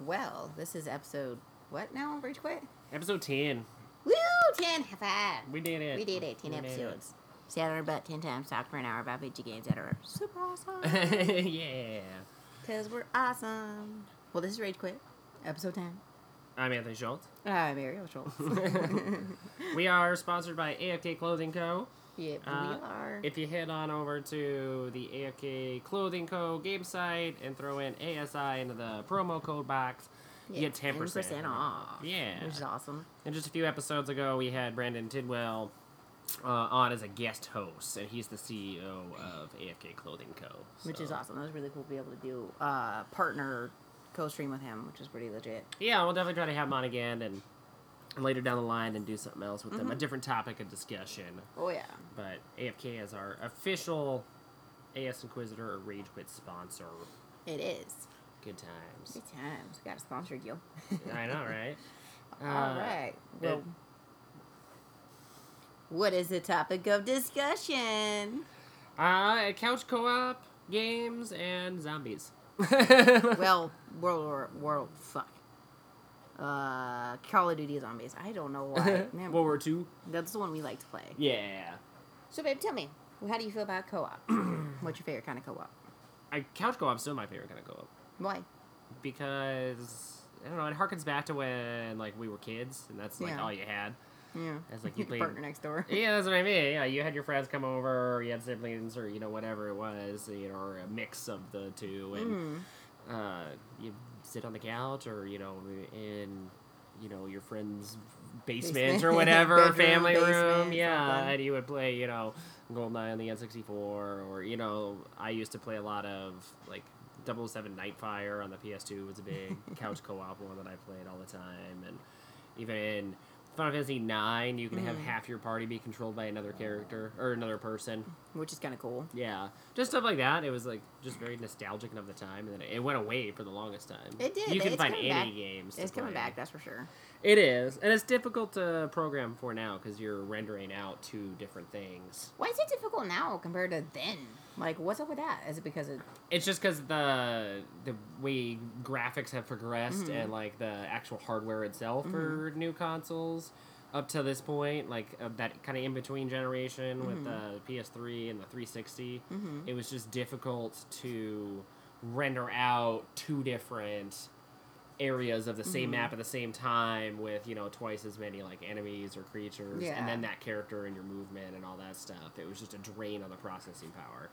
Well, this is episode what now? Rage Quit? Episode 10. Woo! 10 high five. We did it. We did it. 10 We episodes. Sat on our butt 10 times, talked for an hour about video games that are super awesome. yeah. Because we're awesome. Well, this is Rage Quit, episode 10. I'm Anthony Schultz. I'm Ariel Schultz. We are sponsored by AFK Clothing Co. yep, Uh, we are. If you head on over to the AFK Clothing Co. game site and throw in ASI into the promo code box, you get 10%, 10% off. Yeah. Which is awesome. And just a few episodes ago, we had Brandon Tidwell uh, on as a guest host, and he's the CEO of AFK Clothing Co. Which is awesome. That was really cool to be able to do uh, partner co-stream with him, which is pretty legit. Yeah, we'll definitely try to have him on again and later down the line and do something else with them, a Mm-hmm. different topic of discussion. Oh yeah. But AFK is our official AS Inquisitor or Rage Quit sponsor. It is. Good times. Good times. We got a sponsored deal. I know, right? All Uh, right. Well, it- what is the topic of discussion? Uh, couch co-op games and zombies. well, World War World fuck. Uh, Call of Duty Zombies. I don't know why. Man, World War Two. that's the one we like to play. Yeah. So, babe, tell me, how do you feel about co-op? What's your favorite kind of co-op? I, couch co-op's still my favorite kind of co-op Why? because I don't know. It harkens back to when like we were kids, and that's like Yeah. all you had. Yeah. It's like you played. partner next door. Yeah, that's what I mean. Yeah, you had your friends come over, or you had siblings, or you know whatever it was, you know, or a mix of the two, and Mm. uh, you sit on the couch, or you know, in you know your friend's basement, Basement. or whatever, Bedroom, family room, yeah, something. and you would play, you know, Goldeneye on the N64, or you know, I used to play a lot of like 007 Nightfire on the PS2 was a big couch co-op one that I played all the time, and even in Final Fantasy Nine, you can have Mhm. half your party be controlled by another character or another person. Which is kind of cool. Yeah, just stuff like that. It was like just very nostalgic of the time, and then it went away for the longest time. It did. You can It's find any back. games. It's coming play. back, that's for sure. It is, and it's difficult to program for now because you're rendering out two different things. Why is it difficult now compared to then? Like, what's up with that? Is it because of It's just because the the way graphics have progressed Mhm. and like the actual hardware itself for Mm-hmm. new consoles up to this point, like uh, that kind of in between generation with the PS3 and the 360, Mhm. it was just difficult to render out two different areas of the same Mhm. map at the same time with you know twice as many like enemies or creatures Yeah. and then that character and your movement and all that stuff it was just a drain on the processing power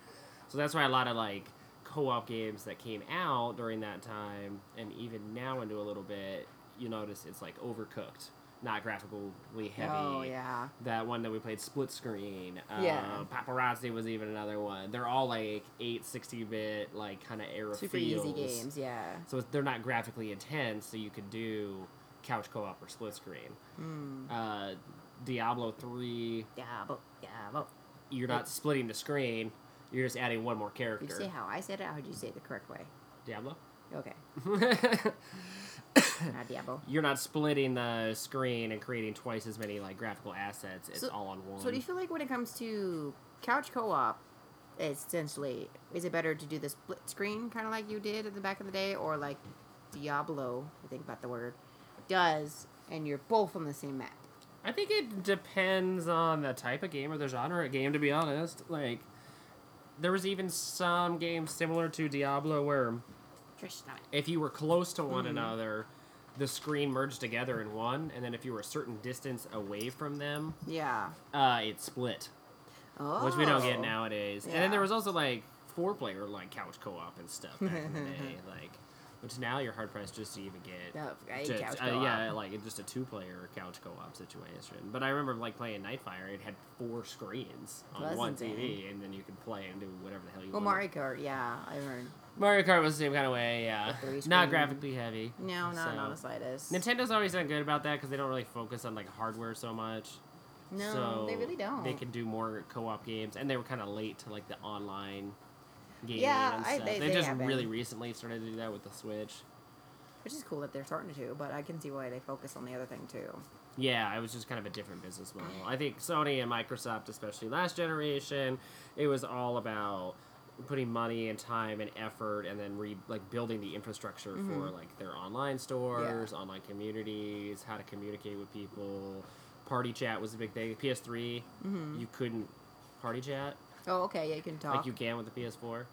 so that's why a lot of like co-op games that came out during that time and even now into a little bit you notice it's like overcooked not graphically heavy Oh yeah. that one that we played split screen uh, Yeah. paparazzi was even another one they're all like 8 60-bit like kind of era Super feels. easy games, yeah. so they're not graphically intense so you could do couch co-op or split screen Mm. uh, diablo 3 Diablo, Diablo. you're not splitting the screen you're just adding one more Did you character say how I said it? How did you say it the correct way? diablo Okay, not Diablo. you're not splitting the screen and creating twice as many like graphical assets it's So- all on one So do you feel like when it comes to couch co-op, essentially, is it better to do the split screen kind of like you did at the back of the day, or like Diablo? I think about the word does, and you're both on the same map. I think it depends on the type of game or the genre of game, to be honest. Like, there was even some games similar to Diablo where Trish, stop it. If you were close to one Mhm. another, the screen merged together in one, and then if you were a certain distance away from them, Yeah. uh, it split, Oh. which we don't get nowadays. And then there was also like four player like couch co op and stuff back in the day, like. Which now you're hard pressed just to even get No, I just- couch uh, yeah, like just a two-player couch co-op situation. But I remember like playing Nightfire; it had four screens on That's one insane. TV, and then you could play and do whatever the hell you Well, wanted. Mario Kart, yeah, I heard. Mario Kart was the same kind of way, yeah. Not graphically heavy. No, no, So- not the slightest. Nintendo's always done good about that because they don't really focus on like hardware so much. no, so they really don't. They can do more co-op games, and they were kind of late to like the online game Yeah, I- they- they they just have been. really recently started to do that with the Switch. Which is cool that they're starting to, but I can see why they focus on the other thing too. Yeah, it was just kind of a different business model. I think Sony and Microsoft, especially last generation, it was all about putting money and time and effort and then re like building the infrastructure for Mhm. like their online stores, online communities, how to communicate with people. Party chat was a big thing. PS3, Mm-hmm. you couldn't party chat Oh, okay. Yeah, you can talk. like you can with the PS4.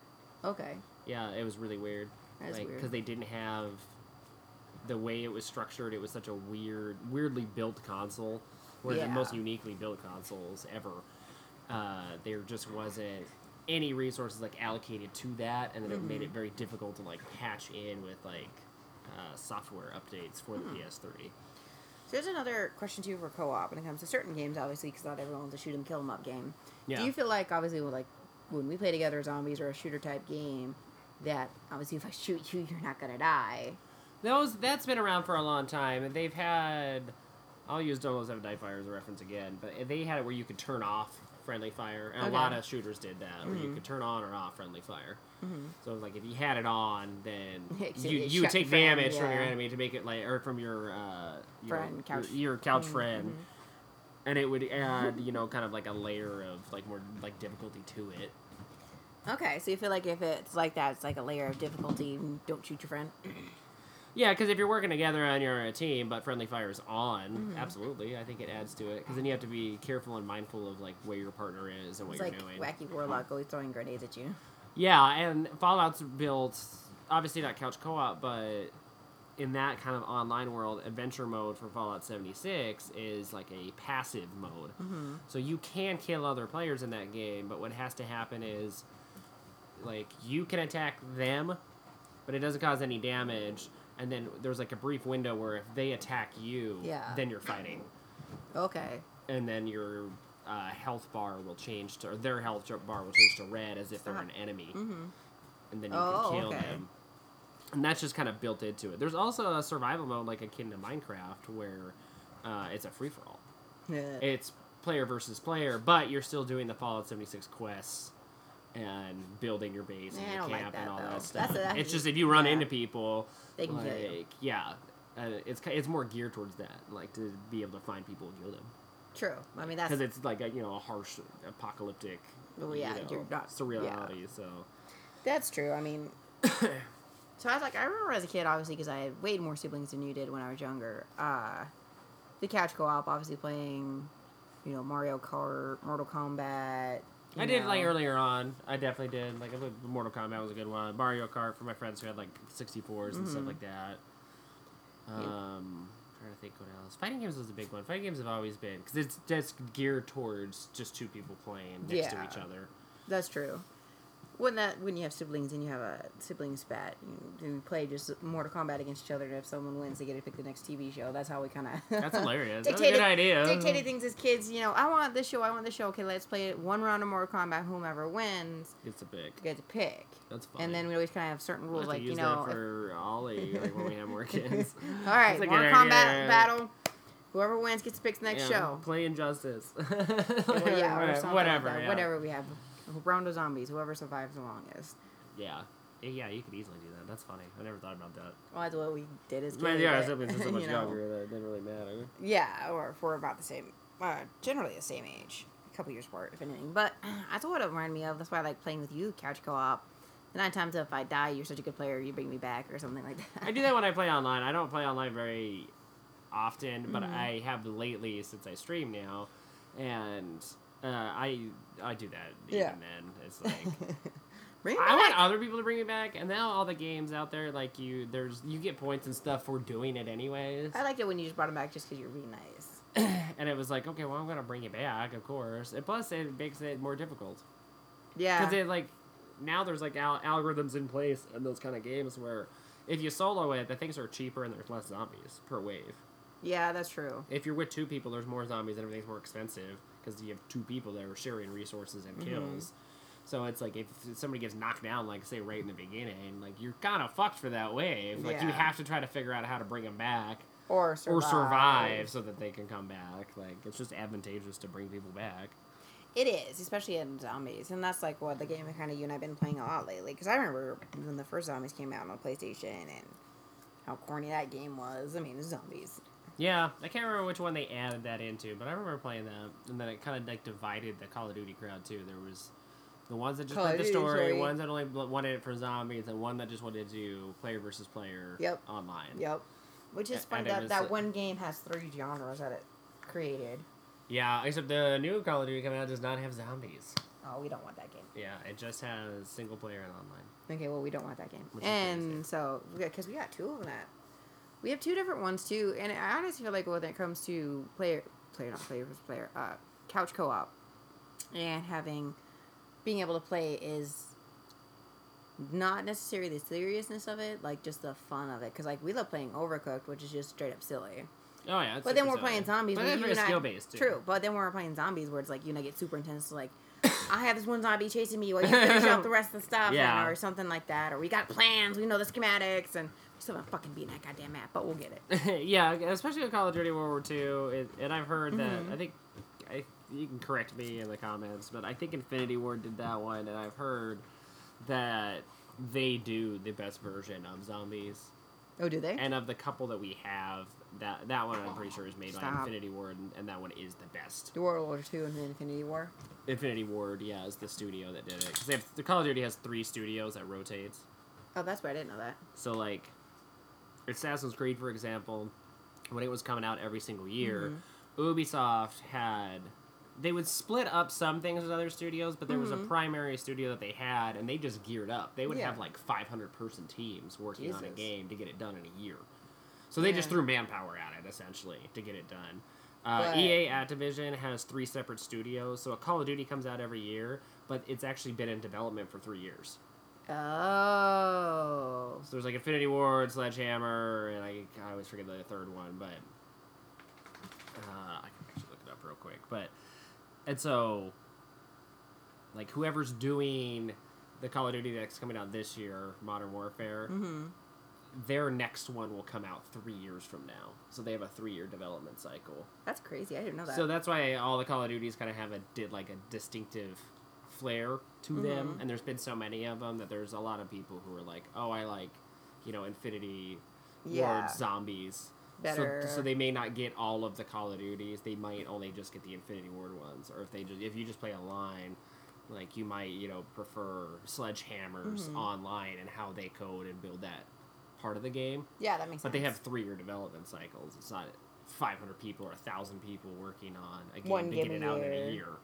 okay. Yeah, it was really weird. That's like weird. because they didn't have the way it was structured. It was such a weird, weirdly built console. One of the most uniquely built consoles ever. Uh, there just wasn't any resources like allocated to that, and then it made Mm-hmm. it very difficult to like patch in with like uh, software updates for Hmm. the PS3. So there's another question too for co-op when it comes to certain games, obviously, because not everyone's a shoot 'em, kill 'em up game. Yeah. Do you feel like obviously, like when we play together zombies or a shooter type game, that obviously if I shoot you, you're not gonna die. Those that's been around for a long time, and they've had. I'll use 007 Nightfire as a reference again, but they had it where you could turn off friendly fire, and Okay. a lot of shooters did that, where you Mhm. could turn on or off friendly fire. Mm-hmm. So like if you had it on, then you you would take damage from your enemy to make it like or from your uh your, Friend, couch- your, your couch Mhm, friend, mhm. and it would add you know kind of like a layer of like more like difficulty to it. Okay, so you feel like if it's like that, it's like a layer of difficulty. Don't shoot your friend. Yeah, because if you're working together and you're a team, but friendly fire is on, Mhm. absolutely, I think it adds to it. Because then you have to be careful and mindful of like where your partner is and what It's you're like doing. wacky warlock always throwing grenades at you. Yeah, and Fallout's built obviously not couch co-op, but in that kind of online world, adventure mode for Fallout 76 is like a passive mode. Mm-hmm. So you can kill other players in that game, but what has to happen is like you can attack them, but it doesn't cause any damage. And then there's like a brief window where if they attack you, Yeah. then you're fighting. Okay. And then your uh, health bar will change to, or their health bar will change to red as if they're an enemy. Mm-hmm. And then you Oh, can kill okay. them. And that's just kind of built into it. There's also a survival mode like akin to Minecraft where uh, it's a free for all Yeah. it's player versus player, but you're still doing the Fallout 76 quests and building your base and Yeah, your like camp that, and all though. that stuff. That's- that's it's just- if you run yeah. into people, They can like, kill you. yeah, uh, it's it's more geared towards that, like to be able to find people and kill them, True. I mean that's because it's like a you know a harsh apocalyptic, Well, yeah, you know, you're not- surreality. So That's true. I mean, so I was like, I remember as a kid, obviously, because I had way more siblings than you did when I was younger. Uh, the couch co-op, obviously playing, you know, Mario Kart, Mortal Kombat. I did like earlier on. I definitely did. Like Mortal Kombat was a good one. Mario Kart for my friends who had like 64s and stuff Mhm. like that. Yeah. Um, trying to think what else. Fighting games was a big one. Fighting games have always been because it's just geared towards just two people playing next to each other. That's true. When that when you have siblings and you have a sibling spat, you, you play just Mortal Kombat against each other, and if someone wins, they get to pick the next TV show. That's how we kind of That's hilarious. That's a Dictated- good idea. dictated things as kids. You know, I want this show. I want this show. Okay, let's play it one round of Mortal Kombat. Whomever wins, gets a big. you get to pick. That's funny. And then we always kind of have certain rules, like you know, for Ollie, like when we have more kids. all right, Mortal good Kombat idea. battle. Whoever wins gets to pick the next Yeah, show. Play Injustice. Well, yeah, or whatever. like yeah. Whatever we have. Round of zombies. Whoever survives the longest. Yeah. Yeah, you could easily do that. That's funny. I never thought about that. Well, that's what we did as kids. Yeah, but, siblings so much you know, younger that it didn't really matter. Yeah, or if we're about the same, uh, generally the same age, a couple years apart, if anything. But that's what it reminded me of. That's why I like playing with you, couch co-op. The nine times if I die, you're such a good player, you bring me back or something like that. I do that when I play online. I don't play online very often, but Mhm. I have lately since I stream now, and uh, I I do that Yeah. even then. It's like I want other people to bring me back, and now all the games out there like you, there's you get points and stuff for doing it anyways. I liked it when you just brought him back just because you're being nice. and it was like, okay, well I'm gonna bring it back, of course. And plus, it makes it more difficult Yeah. because it like now there's like al- algorithms in place in those kind of games where if you solo it, the things are cheaper and there's less zombies per wave. yeah, that's true. If you're with two people, there's more zombies and everything's more expensive because you have two people that are sharing resources and Mhm. kills. So it's like if somebody gets knocked down, like say right in the beginning, like you're kind of fucked for that wave. Like you have to try to figure out how to bring them back Or survive. or survive so that they can come back. Like it's just advantageous to bring people back. It is, especially in zombies, and that's like what the game kind of you and I've been playing a lot lately. Because I remember when the first zombies came out on PlayStation and how corny that game was. I mean, zombies. Yeah, I can't remember which one they added that into, but I remember playing that, and then it kind of like divided the Call of Duty crowd too. There was The ones that just Call played the story, story. ones that only wanted it for zombies, and one that just wanted to do player versus player Yep. online. Yep. Which is funny that that one game has three genres that it created. Yeah, except the new Call of Duty coming out does not have zombies. Oh, we don't want that game. Yeah, it just has single player and online. Okay, well, we don't want that game. Which and so, because we got two of them that, we have two different ones too. And I honestly feel like when it comes to player, player not player versus player, uh, couch co-op, and having being able to play is not necessarily the seriousness of it, like just the fun of it. Because like we love playing Overcooked, which is just straight up silly. Oh yeah, But then we're playing zombies. But where it's you very skill based. Too. True, but then we're playing zombies where it's like you know get super intense. To like I have this one zombie chasing me while you finish out the rest of the stuff, Yeah. and, or something like that. Or we got plans. We know the schematics, and still haven't fucking beaten that goddamn map, but we'll get it. yeah, especially with Call of Duty World War II, it, and I've heard Mhm. that I think I, you can correct me in the comments, but I think Infinity Ward did that one, and I've heard that they do the best version of zombies, Oh, do they? and of the couple that we have, that that one I'm pretty sure is made by Infinity Ward, and, and that one is the best. The World War II and Infinity War. Infinity Ward, yeah, is the studio that did it because the Call of Duty has three studios that rotates. Oh, that's right. I didn't know that. So like, Assassin's Creed, for example, when it was coming out every single year, Mm-hmm. Ubisoft had they would split up some things with other studios, but there was a Mhm. primary studio that they had, and they just geared up. They would Yeah. have like 500 person teams working on a game to get it done in a year. So they just threw manpower at it essentially to get it done. Uh, EA Activision has three separate studios, so a Call of Duty comes out every year, but it's actually been in development for three years. Oh. So there's like Infinity Ward, Sledgehammer, and I, I always forget the third one, but uh, I can actually look it up real quick. But and so like whoever's doing the Call of Duty that's coming out this year, Modern Warfare, Mm-hmm. their next one will come out three years from now. So they have a three-year development cycle. That's crazy. I didn't know that. So that's why all the Call of Duties kind of have a did like a distinctive flair to them, Mhm. and there's been so many of them that there's a lot of people who are like, oh, I like, you know, Infinity Yeah. Ward zombies. Better. So, so they may not get all of the Call of Duties. They might only just get the Infinity Ward ones, or if they just if you just play online, like you might you know prefer Sledgehammers Mhm. online and how they code and build that part of the game. yeah, that makes But sense. But they have three-year development cycles. It's not 500 people or 1,000 people working on a game One to get it out in a year.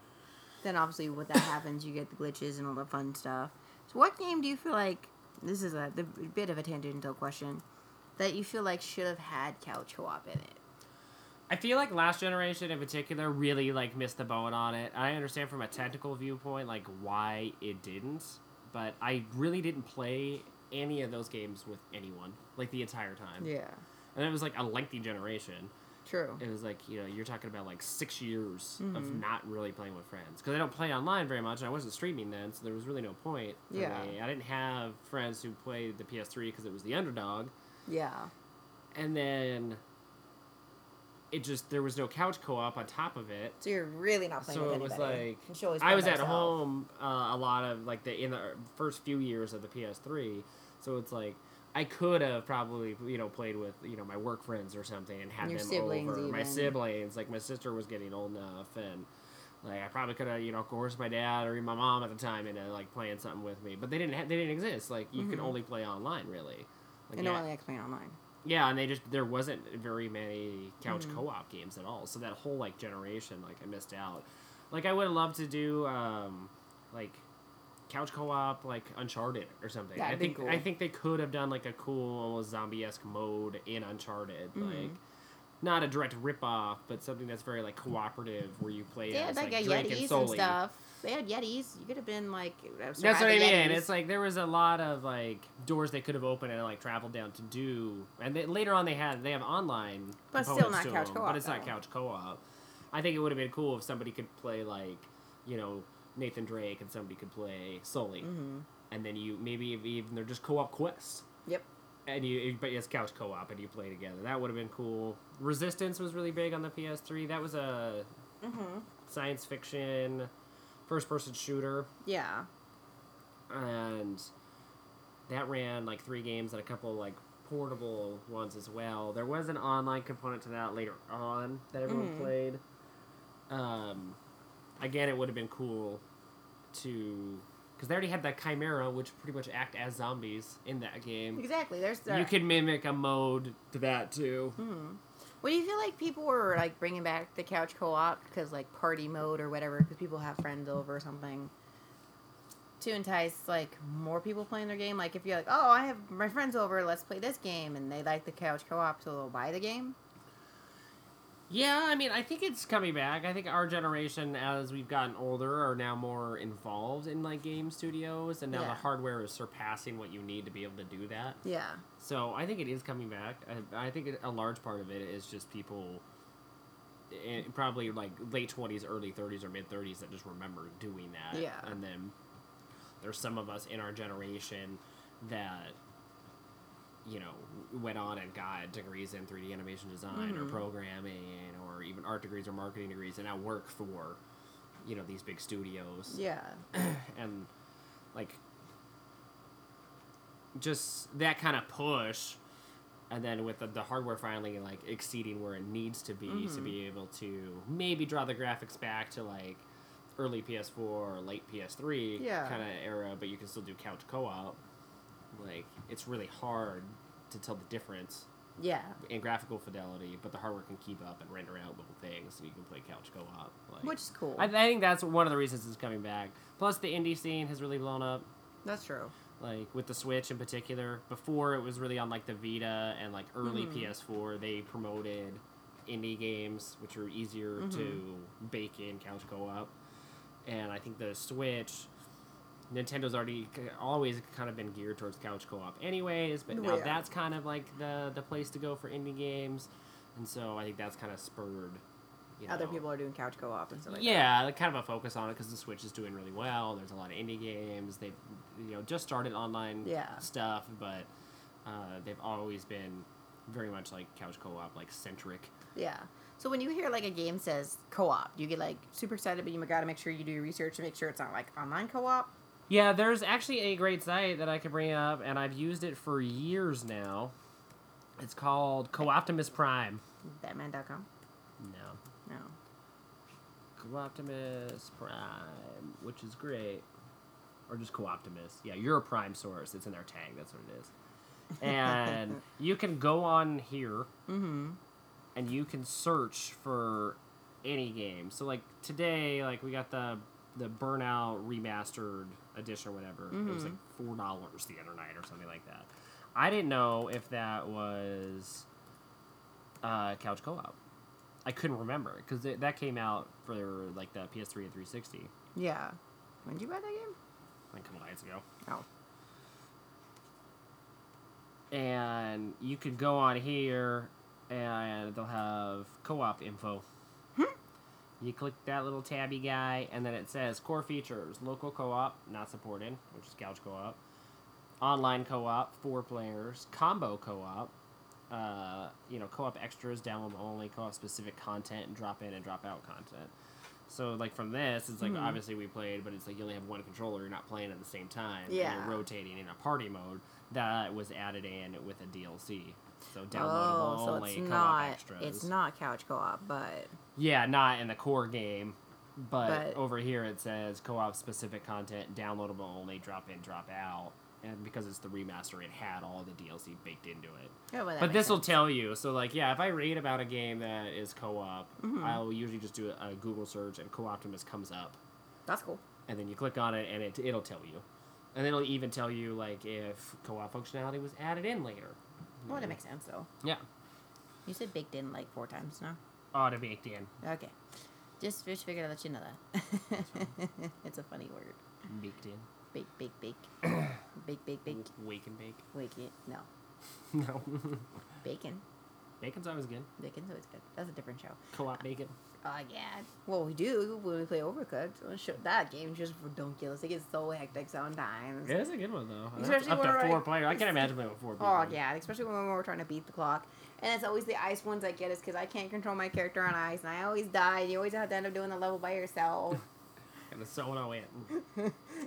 Then obviously, when that happens, you get the glitches and all the fun stuff. So, what game do you feel like? This is a the bit of a tangential question that you feel like should have had couch co-op in it. I feel like last generation in particular really like missed the boat on it. I understand from a technical viewpoint like why it didn't, but I really didn't play any of those games with anyone like the entire time. Yeah, And it was like a lengthy generation. True. It was like, you know, you're talking about like 6 years of Mhm. not really playing with friends cuz I don't play online very much and I wasn't streaming then, so there was really no point for Yeah. me. I didn't have friends who played the PS3 cuz it was the underdog. Yeah, And then it just there was no couch co-op on top of it. so you're really not playing So with it was like- You should always I was at home uh, a lot of like the in the first few years of the PS3, so it's like I could have probably you know played with you know my work friends or something and had Your them over. My siblings, like my sister was getting old enough, and like I probably could have you know coerced my dad or even my mom at the time into like playing something with me, but they didn't ha- they didn't exist. Like you could Mhm. only play online really. Like, And yeah. likes playing online. Yeah, and they just there wasn't very many couch Mhm. co-op games at all. So that whole like generation, like I missed out. Like I would have loved to do um like couch co-op like Uncharted or something. That'd I think cool. I think they could have done like a cool almost zombie-esque mode in Uncharted. Mhm. Like not a direct rip-off, but something that's very like cooperative where you play They as had like, like a Drake Yetis and and, stuff. They had Yetis. You could have been like. That's what I mean. Yetis. It's like there was a lot of like doors they could have opened and like traveled down to do, and then later on they had they have online, But still not couch them, co-op, But it's not couch co-op. I think it would have been cool if somebody could play like, you know, Nathan Drake and somebody could play Sully, Mhm. and then you maybe even they're just co-op quests. Yep. And you, but it's couch co-op, and you play together. That would have been cool. Resistance was really big on the PS3. That was a Mhm. science fiction, first-person shooter Yeah. and that ran like three games and a couple like portable ones as well. There was an online component to that later on that everyone Mhm. played. Um, again, it would have been cool to because they already had that chimera, which pretty much act as zombies in that game. Exactly. There's the. You could mimic a mode to that too. Hmm. What do you feel like people were like bringing back the couch co-op because like party mode or whatever because people have friends over or something to entice like more people playing their game? Like if you're like, oh, I have my friends over, let's play this game, and they like the couch co-op, so they'll buy the game. Yeah, I mean, I think it's coming back. I think our generation, as we've gotten older, are now more involved in like game studios, and now Yeah. the hardware is surpassing what you need to be able to do that. Yeah. So I think it is coming back. I, I think it, a large part of it is just people, eh, probably like late twenties, early thirties, or mid thirties that just remember doing that. Yeah. And then there's some of us in our generation that you know went on and got degrees in 3D animation design or Mhm. programming or even art degrees or marketing degrees and now work for you know these big studios Yeah. and like just that kind of push and then with the, the hardware finally like exceeding where it needs to be to Mhm. be able to maybe draw the graphics back to like early ps4 or late ps3 Yeah. kind of era but you can still do couch co-op like it's really hard to tell the difference Yeah. in graphical fidelity but the hardware can keep up and render out little things so you can play couch co-op like Which is cool. I, I think that's one of the reasons it's coming back. Plus, the indie scene has really blown up. That's true. Like with the Switch in particular. Before it was really on like the Vita and like early Mhm. PS4. They promoted indie games, which are easier Mhm. to bake in couch co-op. And I think the Switch, Nintendo's already always kind of been geared towards couch co-op, anyways. But now Yeah. that's kind of like the the place to go for indie games. And so I think that's kind of spurred. You know, Other people are doing couch co-op and stuff like that. yeah, like, kind of a focus on it because the Switch is doing really well. There's a lot of indie games. They've you know just started online Yeah. stuff, but uh, they've always been very much like couch co-op, like centric. Yeah. So when you hear like a game says co-op, you get like super excited, but you gotta make sure you do your research to make sure it's not like online co-op. Yeah, there's actually a great site that I could bring up, and I've used it for years now. It's called Co-Optimus Prime. Batman.com. No, No. Co-Optimus Prime, which is great. Or just Co-Optimus. Yeah, you're a Prime source. It's in their tag. That's what it is. And you can go on here Mm-hmm. and you can search for any game. So like today, like we got the the Burnout remastered edition or whatever. It was like four dollars the other night or something like that. I didn't know if that was uh, couch co-op. I couldn't remember because that came out for like the PS3 and 360 Yeah. When did you buy that game? like a couple nights ago. Oh. and you could go on here and they'll have co-op info you click that little tabby guy and then it says core features local co-op not supported which is couch co-op online co-op four players combo co-op uh, you know co-op extras download only co-op specific content and drop in and drop out content so like from this it's like Mhm. obviously we played but it's like you only have one controller you're not playing at the same time and Yeah. you're rotating in a party mode that was added in with a DLC. So downloadable Oh, so only it's not extras. it's not couch co-op, but Yeah, not in the core game, but, But- over here it says co-op specific content, downloadable only, drop in, drop out. And because it's the remaster, it had all the DLC baked into it. yeah, well, but this will tell you. So like, yeah, if I read about a game that is co-op, Mhm. I'll usually just do a, a Google search and Co-Optimus comes up. That's cool. and then you click on it and it, it'll tell you and it'll even tell you like if co-op functionality was added in later Well, that makes sense though. yeah You said baked in like four times now. auto oh, baked in Okay. Just just figured I'd let you know that. it's a funny word. baked in Bake, bake, bake. bake, bake, bake. wake and bake Wake it. No. no Bacon. bacon's always good Bacon's always good. That's a different show. co-op uh, bacon Oh, yeah. Well, we do when we play Overcooked. Let's That game just ridiculous. It gets so hectic sometimes. yeah it's a good one though Especially up when to we're, four like- players i can't imagine playing with four oh, people Oh, yeah. Especially when we're trying to beat the clock. And it's always the ice ones I get is because I can't control my character on ice. And I always die. You always have to end up doing the level by yourself. And so when I went.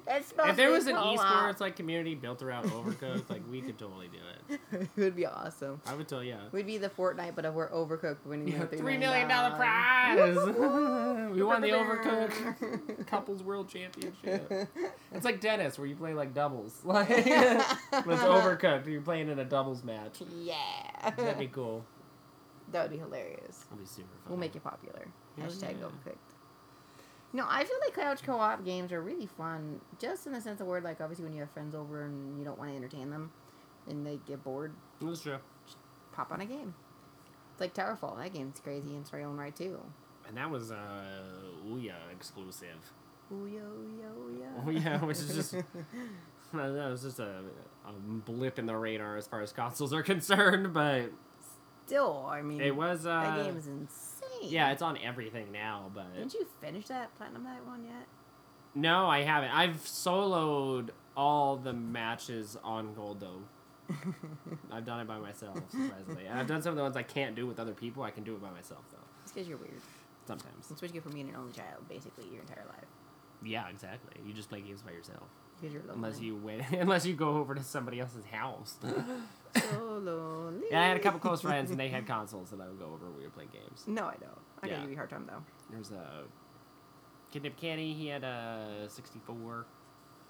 If there was an esports like community built around Overcooked, like we could totally do it. it would be awesome. I would tell you. We'd be the Fortnite, but if we're overcooked, winning Yeah, the three million dollar prize. we won the Overcooked couples world championship. It's like tennis where you play like doubles, like it's Overcooked. You're playing in a doubles match. Yeah, That'd be cool. that would be hilarious. That'd be super fun. We'll make it popular. Hell Hashtag yeah. overcooked. No, I feel like couch co-op games are really fun, just in the sense of word, like obviously when you have friends over and you don't want to entertain them, and they get bored, That's true. pop on a game. It's like Towerfall. That game's crazy in its own right too. And that was uh Ouya exclusive. Yo yo. Oh yeah, which is just that was just a, a blip in the radar as far as consoles are concerned, but Still, I mean, it was uh that game is insane. Yeah, it's on everything now, but Didn't you finish that platinum that one yet? no, I haven't. I've soloed all the matches on Gold Dome. I've done it by myself, surprisingly. And I've done some of the ones I can't do with other people. I can do it by myself though. It's because you're weird. Sometimes. It's what you get from being an only child, basically, your entire life. Yeah, exactly. You just play games by yourself. Unless you win unless you go over to somebody else's house. so lonely. yeah, I had a couple close friends and they had consoles and I would go over and we would play games. No, I don't. I Yeah. gotta give you a hard time though. There's a Kid Nip Kenny, he had a 64.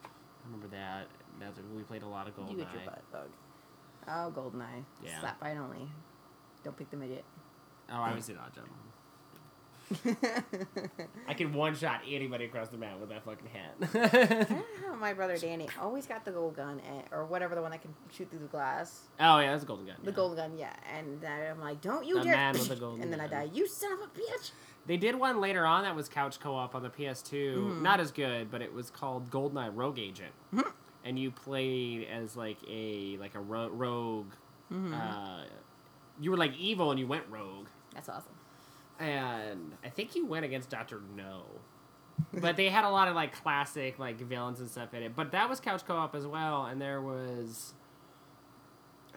I remember that. That's we played a lot of You get your GoldenEye. butt bug. Oh, Goldeneye. Yeah. Slap fight only. Don't pick the midget. Oh, I was in Oddjob. I can one shot anybody across the map with that fucking I hat. don't know how my brother Danny always got the gold gun, and, or whatever the one that can shoot through the glass. oh yeah, that's a golden gun. The yeah. gold gun, yeah. And then I'm like, don't you The dare! man with the golden and then I die. You son of a bitch! They did one later on that was couch co-op on the PS2. Mhm. Not as good, but it was called GoldenEye Rogue Agent, Mhm. and you played as like a like a ro- rogue. Mhm. Uh, you were like evil and you went rogue, That's awesome. And I think he went against Doctor No. but they had a lot of like classic like villains and stuff in it. But that was couch co-op as well, and there was.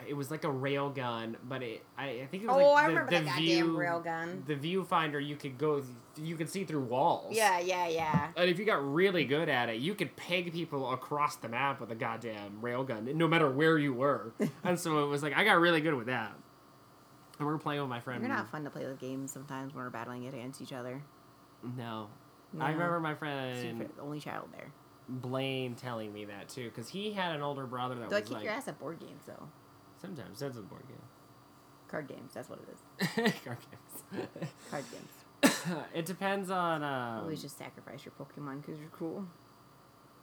It was like a rail gun, but it I, I think it was Oh, like I the, remember the that goddamn view, rail gun. the viewfinder you could go you could see through walls. Yeah, yeah, yeah. And if you got really good at it, you could peg people across the map with a goddamn railgun, no matter where you were. and so it was like I got really good with that. And we're playing with my friend. You're not fun to play with games sometimes when we're battling it against each other. No. No. I remember my friend only child there. Blaine telling me that too, because he had an older brother that They'll was kick like your ass at board games though. sometimes that's a board game. Card games, that's what it is. Card games. Card games. it depends on. Um, Always just sacrifice your Pokemon because you're cool.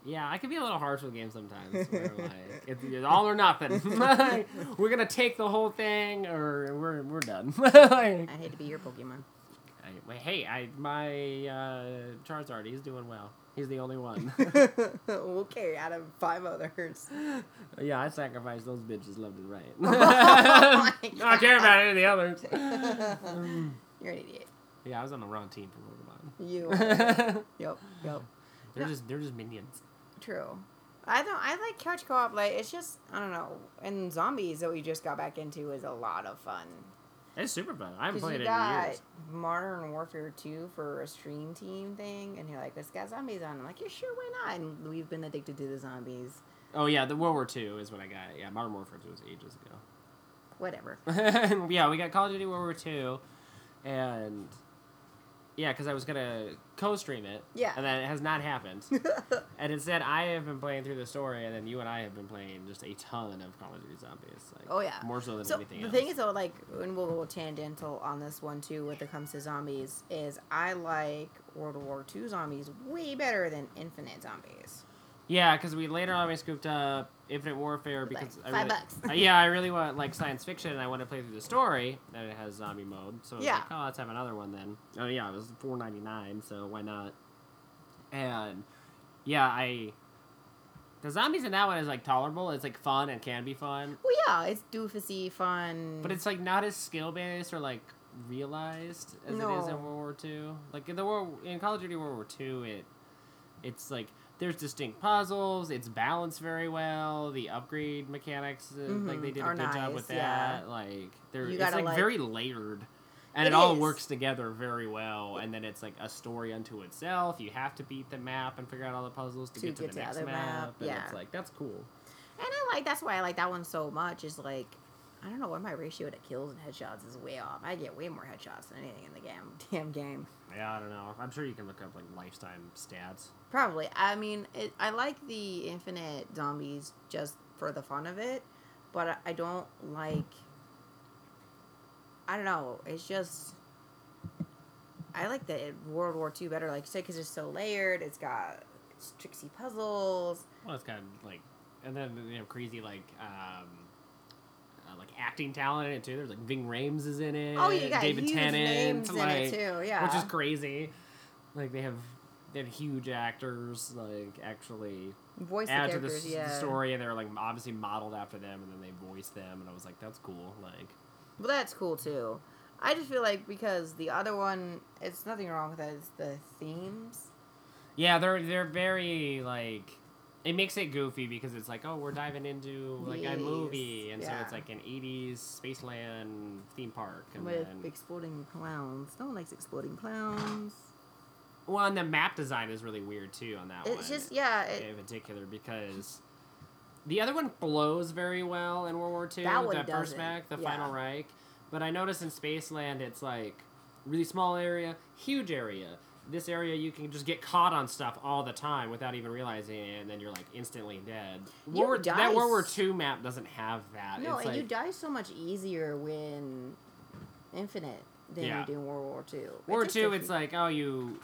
Yeah, I can be a little harsh with games sometimes. Where like it's, it's all or nothing. we're gonna take the whole thing, or we're we're done. like, I hate to be your Pokemon. I, hey, I my uh, Charizard, he's doing well. He's the only one. okay, out of five others. yeah, I sacrificed those bitches left and right. my I don't care about any of the others. You're an idiot. yeah, I was on the wrong team for Pokemon. You. Yep. Yep. they're just they're just minions. True. I don't. I like couch co-op. Like it's just I don't know. And zombies that we just got back into is a lot of fun. It's super fun. I haven't played you it in got years. Modern Warfare 2 for a stream team thing, and you're like, it's got zombies on. I'm like, yeah, sure, why not? And we've been addicted to the zombies. Oh yeah, the World War II is what I got. Yeah, Modern Warfare 2 was ages ago. Whatever. yeah, we got Call of Duty World War II, and yeah, because I was gonna co-stream it. Yeah. And then it has not happened. and instead, I have been playing through the story, and then you and I have been playing just a ton of Call of Duty Zombies. Like, Oh, yeah. more so than So anything the else. thing is, though, like, and we'll go tangential on this one too, when it comes to zombies, is I like World War II zombies way better than Infinite zombies. yeah, because we later on we scooped up Infinite Warfare Like, because I five really, bucks. uh, yeah, I really want like science fiction, and I want to play through the story, and it has zombie mode. So I was Yeah. like, oh, let's have another one then. Oh yeah, it was four ninety nine, so why not? And yeah, I the zombies in that one is like tolerable. It's like fun and can be fun, Well, yeah, it's doofusy, fun. but it's like not as skill based or like realized as it is in World War Two. Like in the World in Call of Duty World War Two, it it's like there's distinct puzzles. It's balanced very well. The upgrade mechanics, uh, like they did a good job with nice, yeah. that. Like it's like, like- very layered. and It it, all works together very well. And then it's like a story unto itself. You have to beat the map and figure out all the puzzles to, To get to the to next map. map, And yeah. it's like that's cool. And I like that's why I like that one so much. Is like, I don't know why my ratio to kills and headshots is way off. I get way more headshots than anything in the game, damn game. Yeah, I don't know. I'm sure you can look up like lifetime stats. Probably. I mean, it, I like the infinite zombies just for the fun of it, but I, I don't like. I don't know. It's just. I like the World War II better, like you said, because it's so layered. It's got it's tricksy puzzles. Well, it's of like, and then you know, crazy like, um, like acting talent in it too. There's like Ving Rhames is in it. Oh, you got David huge Tennant, names in it too. Yeah, which is crazy. Like they have, they have huge actors like actually voice the add to the, s- yeah, the story, and they're like obviously modeled after them, and then they voice them, and I was like, that's cool. Like, Well, that's cool too. I just feel like because the other one, it's nothing wrong with it. It's the themes. yeah, they're they're very like. It makes it goofy because it's like, oh, we're diving into like a movie, and so it's like an '80s Spaceland theme park, and with then exploding clowns. No one likes exploding clowns. Well, and the map design is really weird too on that one. It's just yeah. It, in particular because the other one flows very well in World War II. That one the first mech, the yeah. Final Reich. But I notice in Spaceland, it's like really small area, huge area. This area you can just get caught on stuff all the time without even realizing it, and then you're like instantly dead. You War, die that World War II map doesn't have that. no, it's and like, you die so much easier when infinite than Yeah. you do in World War II. World War II, it's like, oh, you.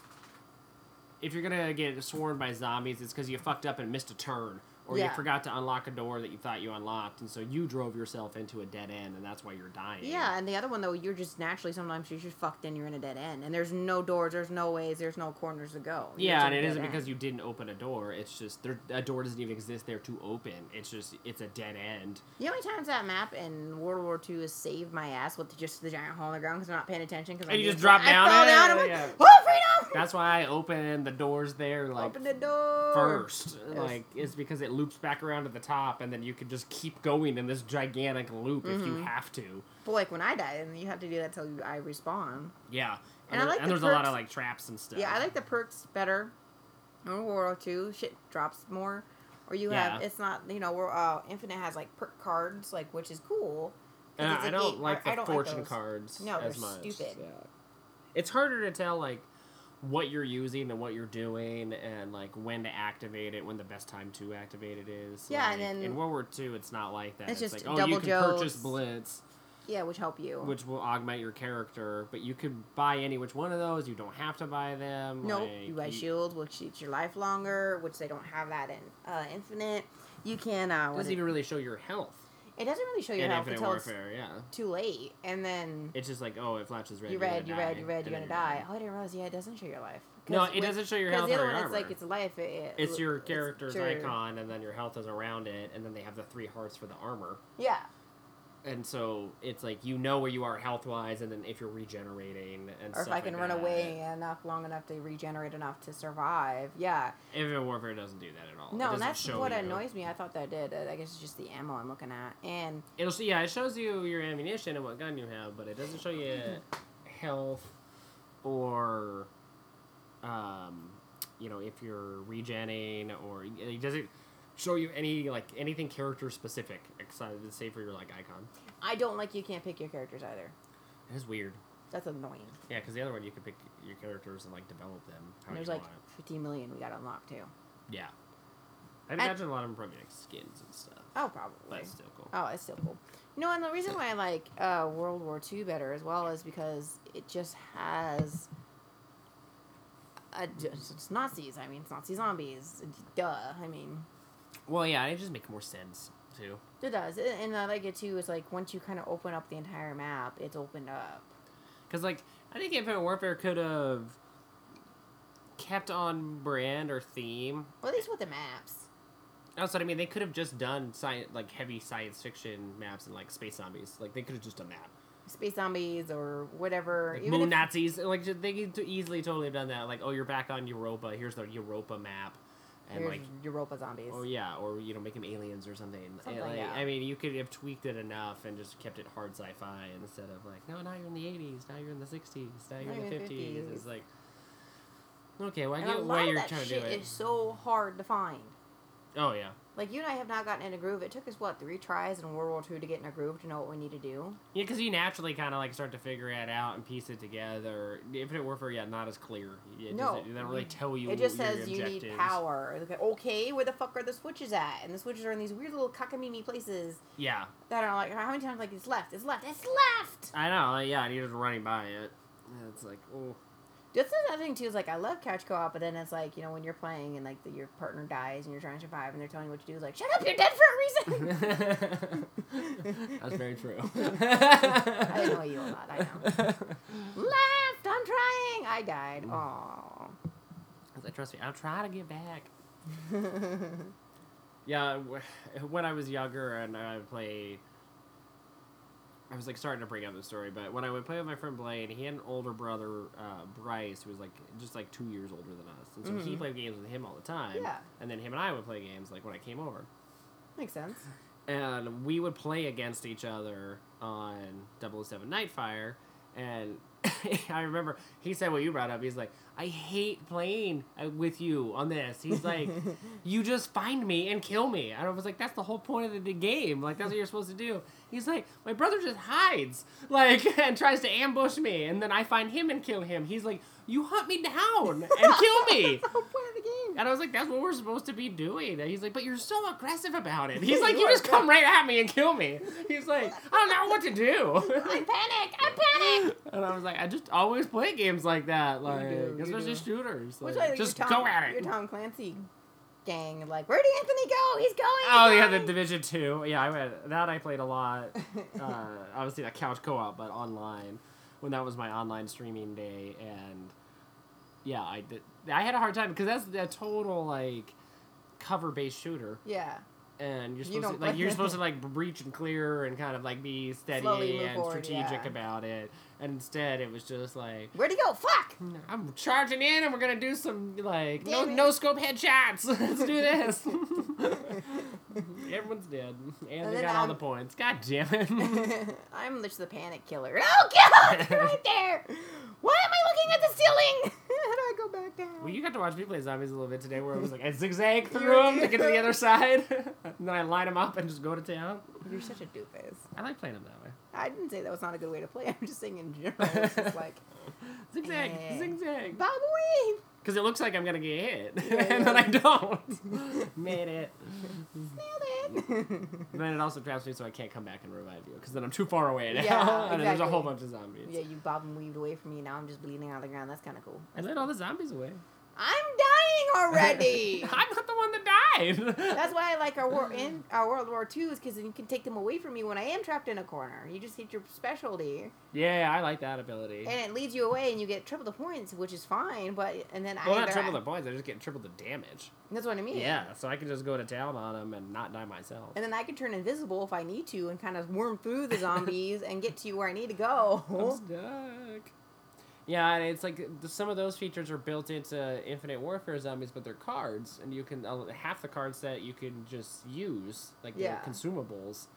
If you're gonna get swarmed by zombies, it's because you fucked up and missed a turn, or you forgot to unlock a door that you thought you unlocked, and so you drove yourself into a dead end, and that's why you're dying. yeah, and the other one though, you're just naturally sometimes you're just fucked in. You're in a dead end, and there's no doors, there's no ways, there's no corners to go. You're Yeah, and it isn't dead because you didn't open a door. It's just there, a door doesn't even exist there to open. It's just it's a dead end. How many times that map in World War II has saved my ass with just the giant hole in the ground because I'm not paying attention? Because And you just drop down I fell down. I'm like, Yeah. oh, freedom! That's why I open the doors there like Open the door first. Like it's because it loops back around to the top, and then you can just keep going in this gigantic loop if you Mhm. have to. But like when I die, and you have to do that till I respawn. Yeah, And I there- like the there's a lot of like traps and stuff. Yeah, I like the perks better. In World War II, shit drops more. Or you have it's not you know where uh, Infinite has like perk cards like which is cool. And I don't game- like I- the I don't fortune cards No, they're much. stupid. Yeah. It's harder to tell like what you're using and what you're doing and like when to activate it, when the best time to activate it is. Yeah, and then- in World War II it's not like that. It's It's, just like, oh you can purchase Blitz, Yeah, which help you. which will augment your character, but you could buy any which one of those, you don't have to buy them. Nope, like, you buy shields, which keeps your life longer, which they don't have that in uh, Infinite. You can. Uh, It doesn't it, even really show your health it doesn't really show your health Infinite until it's Warfare, yeah. too late, and then It's just like, oh, it flashes red. you're gonna red, you're die, red, you're red, you're then gonna die. Oh, I didn't realize. Yeah, it doesn't show your life. No, it with- doesn't show your health the or other your one, it's like it's life. It, it- It's your character's your- icon, and then your health is around it, and then they have the three hearts for the armor. Yeah, And so it's like you know where you are health wise, and then if you're regenerating and or if I can like run that. away enough long enough to regenerate enough to survive. Yeah. Infinite Warfare doesn't do that at all. No, and that's what you. annoys me. I thought that did. I guess it's just the ammo I'm looking at, and It'll see. yeah, it shows you your ammunition and what gun you have, but it doesn't show you health or um, you know if you're regenning or it doesn't show you any like anything character specific except say for your like icon. I don't like you can't pick your characters either. That's weird. That's annoying. Yeah, because the other one you can pick your characters and like develop them. There's like want it. 15 million we got unlocked too. Yeah. I And- imagine a lot of them probably like skins and stuff. Oh, probably. It's still cool. Oh, it's still cool. You know, and the reason why I like uh, World War II better as well is because it just has. A, just, it's Nazis. I mean, it's Nazi zombies. Duh. I mean, Well, yeah, it just makes more sense too. it does. And- I like it too. Is like once you kind of open up the entire map, it's opened up. Because like I think Infinite Warfare could have kept on brand or theme. Well, at least with the maps. Oh, That's what I mean. They could have just done science, like heavy science fiction maps and like space zombies. Like they could have just done that. Space zombies or whatever. Like moon if- Nazis. Like they could easily totally have done that. Like oh, you're back on Europa. Here's the Europa map. And Here's like Europa zombies. Oh yeah, or you know, make them aliens or something. Something, like, yeah. I mean, you could have tweaked it enough and just kept it hard sci-fi instead of like, no, now you're in the '80s, now you're in the '60s, now you're in the '50s. It's like, okay, well, I and get why you're trying to do it. is so hard to find. Oh yeah, Like you and I have not gotten in a groove. It took us what three tries in World War II to get in a groove to know what we need to do. yeah, because you naturally kind of like start to figure it out and piece it together. Infinite Warfare, yeah, not as clear. It No, doesn't, they don't really tell you. It just says you need power. Okay, Okay, where the fuck are the switches at? And the switches are in these weird little cockamamie places Yeah, that are like how many times like it's left, it's left, it's left. I know. Yeah, and you're just running by it. It's like, oh, That's another thing too. Is like I love couch co-op, but then it's like you know when you're playing and like the, your partner dies and you're trying to survive and they're telling you what to do. It's like shut up, you're dead for a reason. that's very true. I annoy you a lot. I know. Left, I'm trying. I died. Aww. I like, trust me, I'll try to get back. Yeah, when I was younger and I would play, I was like starting to bring up the story, but when I would play with my friend Blaine, he had an older brother, uh, Bryce, who was like just like two years older than us, and so he Mhm. played games with him all the time. Yeah. And then him and I would play games like when I came over, Makes sense. and we would play against each other on 007 Nightfire, and I remember he said what you brought up. He's like, I hate playing uh, with you on this. He's like, you just find me and kill me. And I was like, that's the whole point of the, the game. Like, that's what you're supposed to do. He's like, my brother just hides, like, and tries to ambush me, and then I find him and kill him. He's like, you hunt me down and kill me. And I was like, that's what we're supposed to be doing. And he's like, but you're so aggressive about it. He's like, You you just come right at me and kill me. He's like, I don't know what to do. I panic. I panic. and I was like, I just always play games like that, like do, especially shooters. Like, like just your go Tom, at it. Tom Clancy gang. Like, where did Anthony go? He's going. Oh he's yeah, the. Division Two. Yeah, I went, that I played a lot. Uh, obviously, that couch co-op, but online when that was my online streaming day, and yeah, I did. I had a hard time because that's a total like cover-based shooter. yeah. and you're supposed don't to like you're supposed to like breach and clear and kind of like be steady and forward, strategic yeah. about it. And instead, it was just like Where'd he go? Fuck. I'm charging in, and we're gonna do some like no it. no scope headshots. Let's do this. Everyone's dead, and, And they got all I'm- the points. God damn it! I'm just the panic killer. Oh God! right there. Why am I looking at the ceiling? How do I go back down? Well, you got to watch me play zombies a little bit today, where I was like I zigzag through them to get to the other side, and then I line them up and just go to town. You're such a doofus. I like playing them that way. I didn't say that was not a good way to play. I'm just saying in general. It's just like Zigzag, Eh. zigzag. Bob Weave. Because it looks like I'm gonna get hit, Yeah, and then. I don't. Made it. Nailed it. And then it also traps me so I can't come back and revive you, because then I'm too far away now, Yeah, and there's a whole bunch of zombies. yeah, you bob and weaved away from me. Now I'm just bleeding out of the ground. That's kind of cool. I let all the zombies away. I'm dying already. I'm not the one that died. That's why I like our war in our World War II is because then you can take them away from me when I am trapped in a corner. You just hit your specialty, Yeah, I like that ability. and it leads you away, and you get triple the points, which is fine. But and then well, I not triple I- the points. I just get triple the damage. That's what I mean. Yeah, so I can just go to town on them and not die myself. And then I can turn invisible if I need to, and kind of worm through the zombies and get to where I need to go. I'm stuck. Yeah, and it's like the, some of those features are built into Infinite Warfare zombies, but they're cards, and you can uh, half the cards that you can just use like Yeah. the consumables,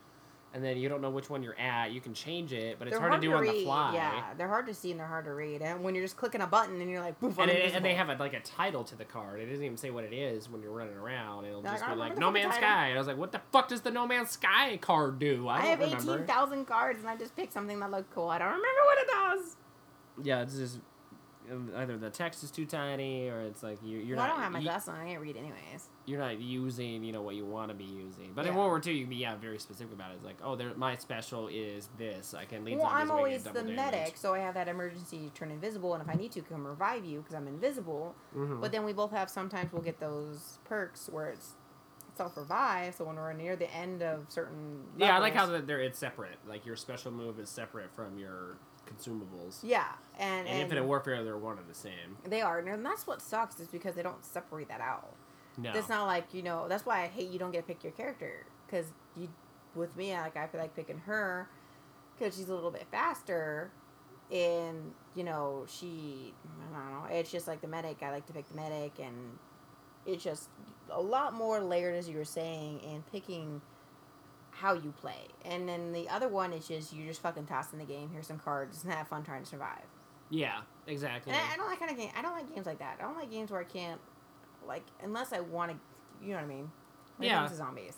and then you don't know which one you're at. You can change it, but it's They're hard, to do on the fly. Yeah, they're hard to see and they're hard to read. And when you're just clicking a button and you're like, poof, And, it, and they have a, like a title to the card. It doesn't even say what it is when you're running around. It'll They're just like, be like No Man's title." Sky. And I was like, what the fuck does the No Man's Sky card do? I, I, have eighteen thousand cards and I just picked something that looked cool. I don't remember what it does. Yeah, it's just um, either the text is too tiny or it's like you, you're well, I don't have my you- glasses on. I can't read anyways. you're not using you know what you want to be using. But in World War II, you can be yeah very specific about it. It's like oh, there my special is this. I can lead Well, I'm always the double medic, so I have that emergency turn invisible, and if I need to, come revive you because I'm invisible. hmm But then we both have sometimes we'll get those perks where it's self revive. So when we're near the end of certain yeah, I like how that they're it's separate. Like your special move is separate from your consumables. yeah, and, In and Infinite Warfare, they're one and the same. they are, and that's what sucks is because they don't separate that out. No. It's not like you know. That's why I hate you don't get to pick your character because you, with me, I like I feel like picking her because she's a little bit faster, and you know she. I don't know. It's just like the medic. I like to pick the medic, and it's just a lot more layered, as you were saying, and picking how you play. And then the other one is just you're just fucking toss in the game. Here's some cards and have fun trying to survive. Yeah, exactly. And I, I don't like kind of game. I don't like games like that. I don't like games where I can't, like, unless I want to. You know what I mean? When Yeah. to zombies.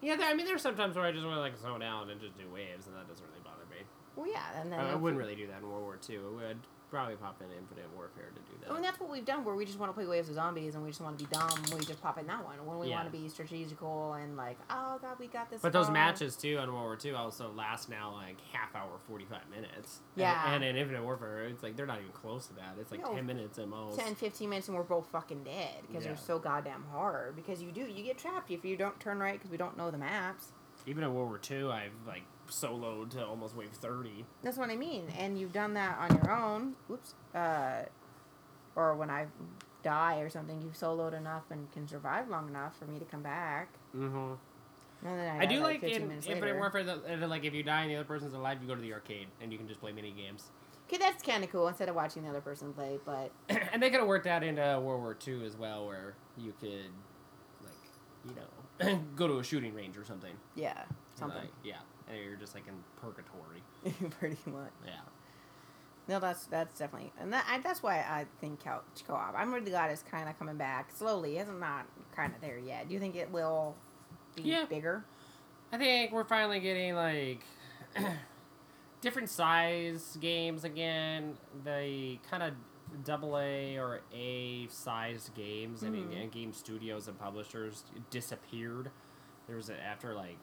Yeah, there, I mean, there's sometimes where I just want to like zone out and just do waves, and that doesn't really bother me. Well, yeah, and then I, I wouldn't really do that in World War II. Would probably pop in Infinite Warfare to do that. I mean, that's what we've done, where we just want to play waves of zombies, and we just want to be dumb. We just pop in that one. When we Yeah. want to be strategical and like, oh god, we got this. but those matches too on World War II also last now like half hour, forty five minutes. And- Yeah. And, in Infinite Warfare, it's like they're not even close to that. It's like No. ten minutes at most. 10, 15 minutes, and we're both fucking dead because Yeah. they're so goddamn hard. Because you do, you get trapped if you don't turn right because we don't know the maps. Even in World War II, I've like soloed to almost wave thirty. That's what I mean. And you've done that on your own. Oops. Uh, or when I die or something, you've soloed enough and can survive long enough for me to come back. Mm-hmm. And then I, I do like 15 in minutes Infinite. Warfare that that, like if you die and the other person's alive, you go to the arcade and you can just play mini games. Okay, that's kind of cool instead of watching the other person play. But and they could have worked that into World War II as well, where you could, like, you know, go to a shooting range or something. yeah, something Like, yeah, and you're just like in purgatory. pretty much. Yeah. No, that's that's definitely, and that I, that's why I think couch co-op. I'm really glad it's kind of coming back slowly. It's not kind of there yet. Do you think it will be Yeah. bigger? I think we're finally getting like different size games again. The kind of double A or A sized games and, Mhm. and game studios and publishers disappeared. There was a, after like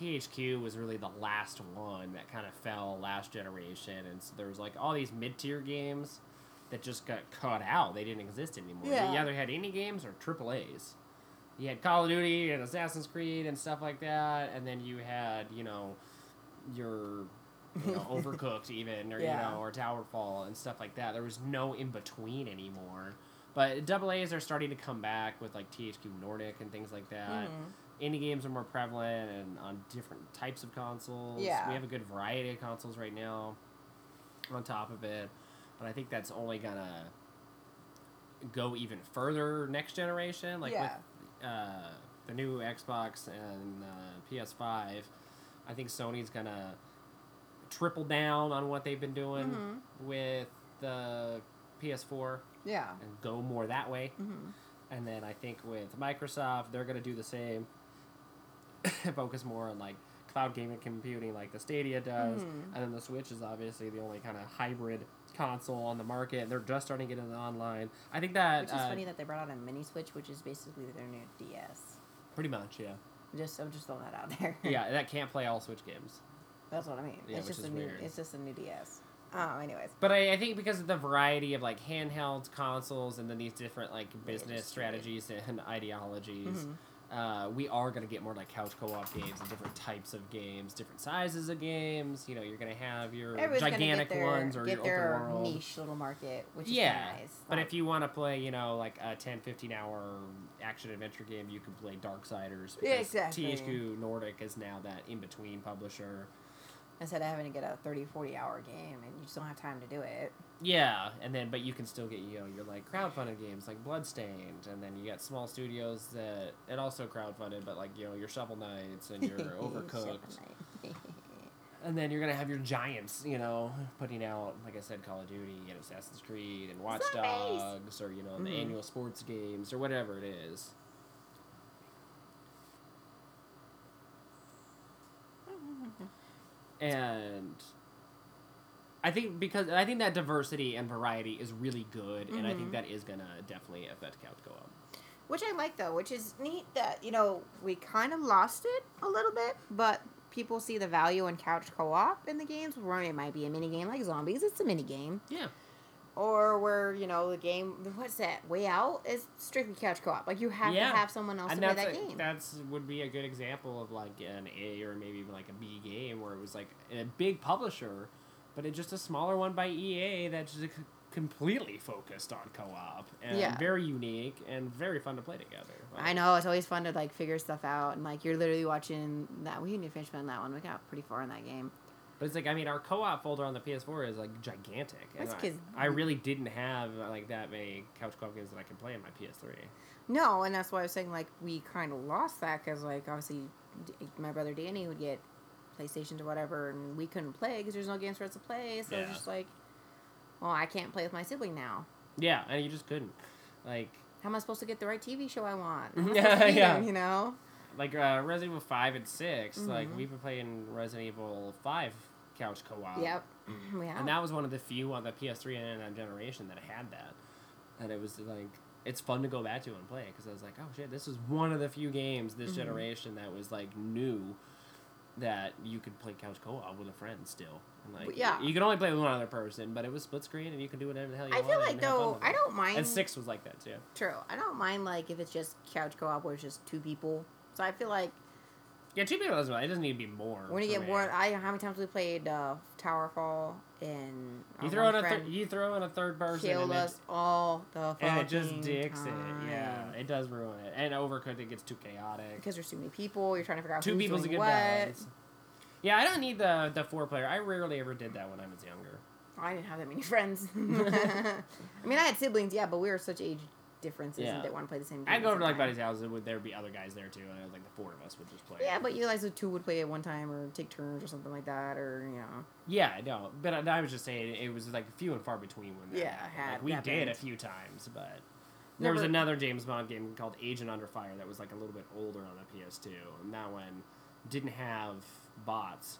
THQ was really the last one that kind of fell last generation, and so there was like all these mid tier games that just got cut out. They didn't exist anymore. Yeah. You either had indie games or triple A's. You had Call of Duty and Assassin's Creed and stuff like that, and then you had you know your you know, Overcooked even or Yeah. you know or Towerfall and stuff like that. There was no in between anymore. But double A's are starting to come back with like THQ Nordic and things like that. Mhm. Indie games are more prevalent and on different types of consoles. Yeah. We have a good variety of consoles right now on top of it. But I think that's only gonna go even further next generation. Like Yeah. with uh, the new Xbox and uh, PS5, I think Sony's gonna triple down on what they've been doing Mhm. with the PS4 Yeah. and go more that way. hmm And then I think with Microsoft, they're going to do the same. Focus more on like cloud gaming computing, like the Stadia does. Mhm. And then the Switch is obviously the only kind of hybrid console on the market. They're just starting to get into online. I think that Which is uh, funny that they brought out a mini Switch, which is basically their new DS. pretty much, yeah, Just I'm just throwing that out there. yeah, that can't play all Switch games. that's what I mean. Yeah, it's which just is a new. weird. It's just a new DS. Oh, anyways. But I, I think because of the variety of like handhelds, consoles, and then these different like business strategies and ideologies, Mhm. uh, we are going to get more like couch co-op games and different types of games, different sizes of games. You know, you're going to have your Everyone's gigantic their, ones or your open world. niche little market, which Yeah, is nice. But Like, if you want to play, you know, like a 10, 15 hour action adventure game, you can play Darksiders. Yeah, because exactly. THQ Nordic is now that in between publisher. Instead of having to get a 30, 40 hour game and you just don't have time to do it. Yeah, and then but you can still get you know your like crowdfunded games like Bloodstained, and then you got small studios that it also crowdfunded, but like you know your Shovel Knights and your Overcooked, and then you're gonna have your giants, you know, putting out like I said, Call of Duty and Assassin's Creed and Watch! Dogs, or you know the Mhm. annual sports games or whatever it is. And I think because I think that diversity and variety is really good, and I think Mhm. that is gonna definitely affect couch co-op. Which I like though, which is neat that, you know, we kind of lost it a little bit, but people see the value in couch co op in the games where it might be a mini game like zombies, it's a mini game. Yeah, Or where, you know, the game what's that? Way out is strictly couch co op. Like you have Yeah. to have someone else and to play that a, game. that's would be a good example of like an A or maybe even like a B game where it was like a big publisher, but it's just a smaller one by EA that's just completely focused on co-op and Yeah. very unique and very fun to play together. I know it's always fun to like figure stuff out and like you're literally watching that. We need to finish playing that one. We got pretty far in that game. But it's like I mean, our co-op folder on the PS4 is like gigantic. That's I- 'cause- I, really didn't have like that many couch co-op games that I could play on my PS3. No, and that's why I was saying like we kind of lost that because like obviously my brother Danny would get PlayStations or whatever, and we couldn't play because there's no games for us to play. So it's Yeah. just like, well, I can't play with my sibling now. Yeah, and you just couldn't. Like How am I supposed to get the right TV show I want? Yeah, How am I supposed to beat yeah. you know. Like uh, Resident Evil Five and 6 Like Mhm. we've been playing Resident Evil Five couch co-op. Yep, we have. And that was one of the few on the PS3 and that generation that had that. And it was like it's fun to go back to and play because I was like, oh shit, this is one of the few games this Mhm. generation that was like new that you could play couch co-op with a friend still. And like yeah. you could only play with one other person, but it was split screen and you could do whatever the hell you want. I wanted. feel like and have fun though I don't mind. And six was like that too. True, I don't mind like if it's just couch co-op where it's just two people. So I feel like Yeah, two people doesn't. It doesn't need to be more. when you get more, I how many times we played uh, Towerfall and you throw in a thir- you throw in a third person killed and it- us all the and it just dicks time. it. Yeah, it does ruin it. And overcooked, it gets too chaotic. because there's too many people. You're trying to figure out Two who's people's a good what. balance. Yeah, I don't need the the four player. I rarely ever did that when I was younger. I didn't have that many friends. I mean, I had siblings, yeah, but we were such age differences Yeah. and didn't want to play the same. Game. I'd go over to like buddy's house, and would there be other guys there too, and like the four of us would just play. Yeah, but you guys the two would play at one time or take turns or something like that, or you know. Yeah, no, but I, I was just saying it was like few and far between when that Yeah, happened. like, we happened. did a few times, but there was another James Bond game called Agent Under Fire that was like a little bit older on the PS2, and that one didn't have bots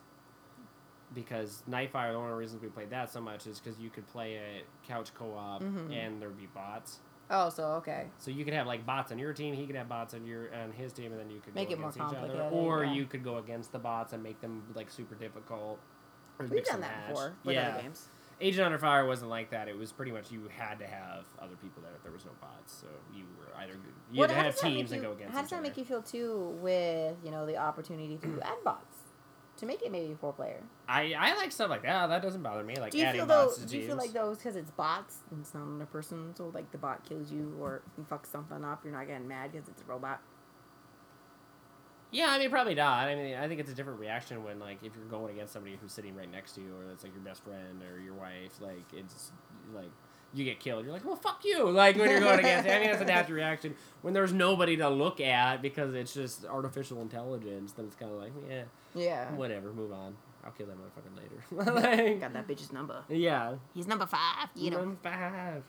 because Nightfire. The only reasons we played that so much is because you could play it couch co-op Mhm. and there'd be bots. Oh, so okay. So you could have like bots on your team, he could have bots on your on his team, and then you could Make go it more against each other, complicated, or yeah. you could go against the bots and make them like super difficult. We've done that match. before with yeah, other games. Agent Under Fire wasn't like that. It was pretty much you had to have other people there. There was no bots, so you were either you had to have does that make teams and you- go against How does that other. make you feel too with you know the opportunity to add bots to make it maybe four player? I I like stuff like that. That doesn't bother me. Like do you adding feel though? bots to Do you feel like those because it's bots and it's not another person? So like the bot kills you or fucks something up, you're not getting mad because it's a robot. Yeah, I mean, probably not. I mean, I think it's a different reaction when, like, if you're going against somebody who's sitting right next to you, or that's like your best friend or your wife. Like, it's like you get killed. You're like, well, fuck you. Like when you're going against. I mean, it's a natural reaction when there's nobody to look at because it's just artificial intelligence. Then it's kind of like, yeah, Yeah. whatever, move on. I'll kill that motherfucker later. like, Got that bitch's number. yeah. He's number five. You know. Number five.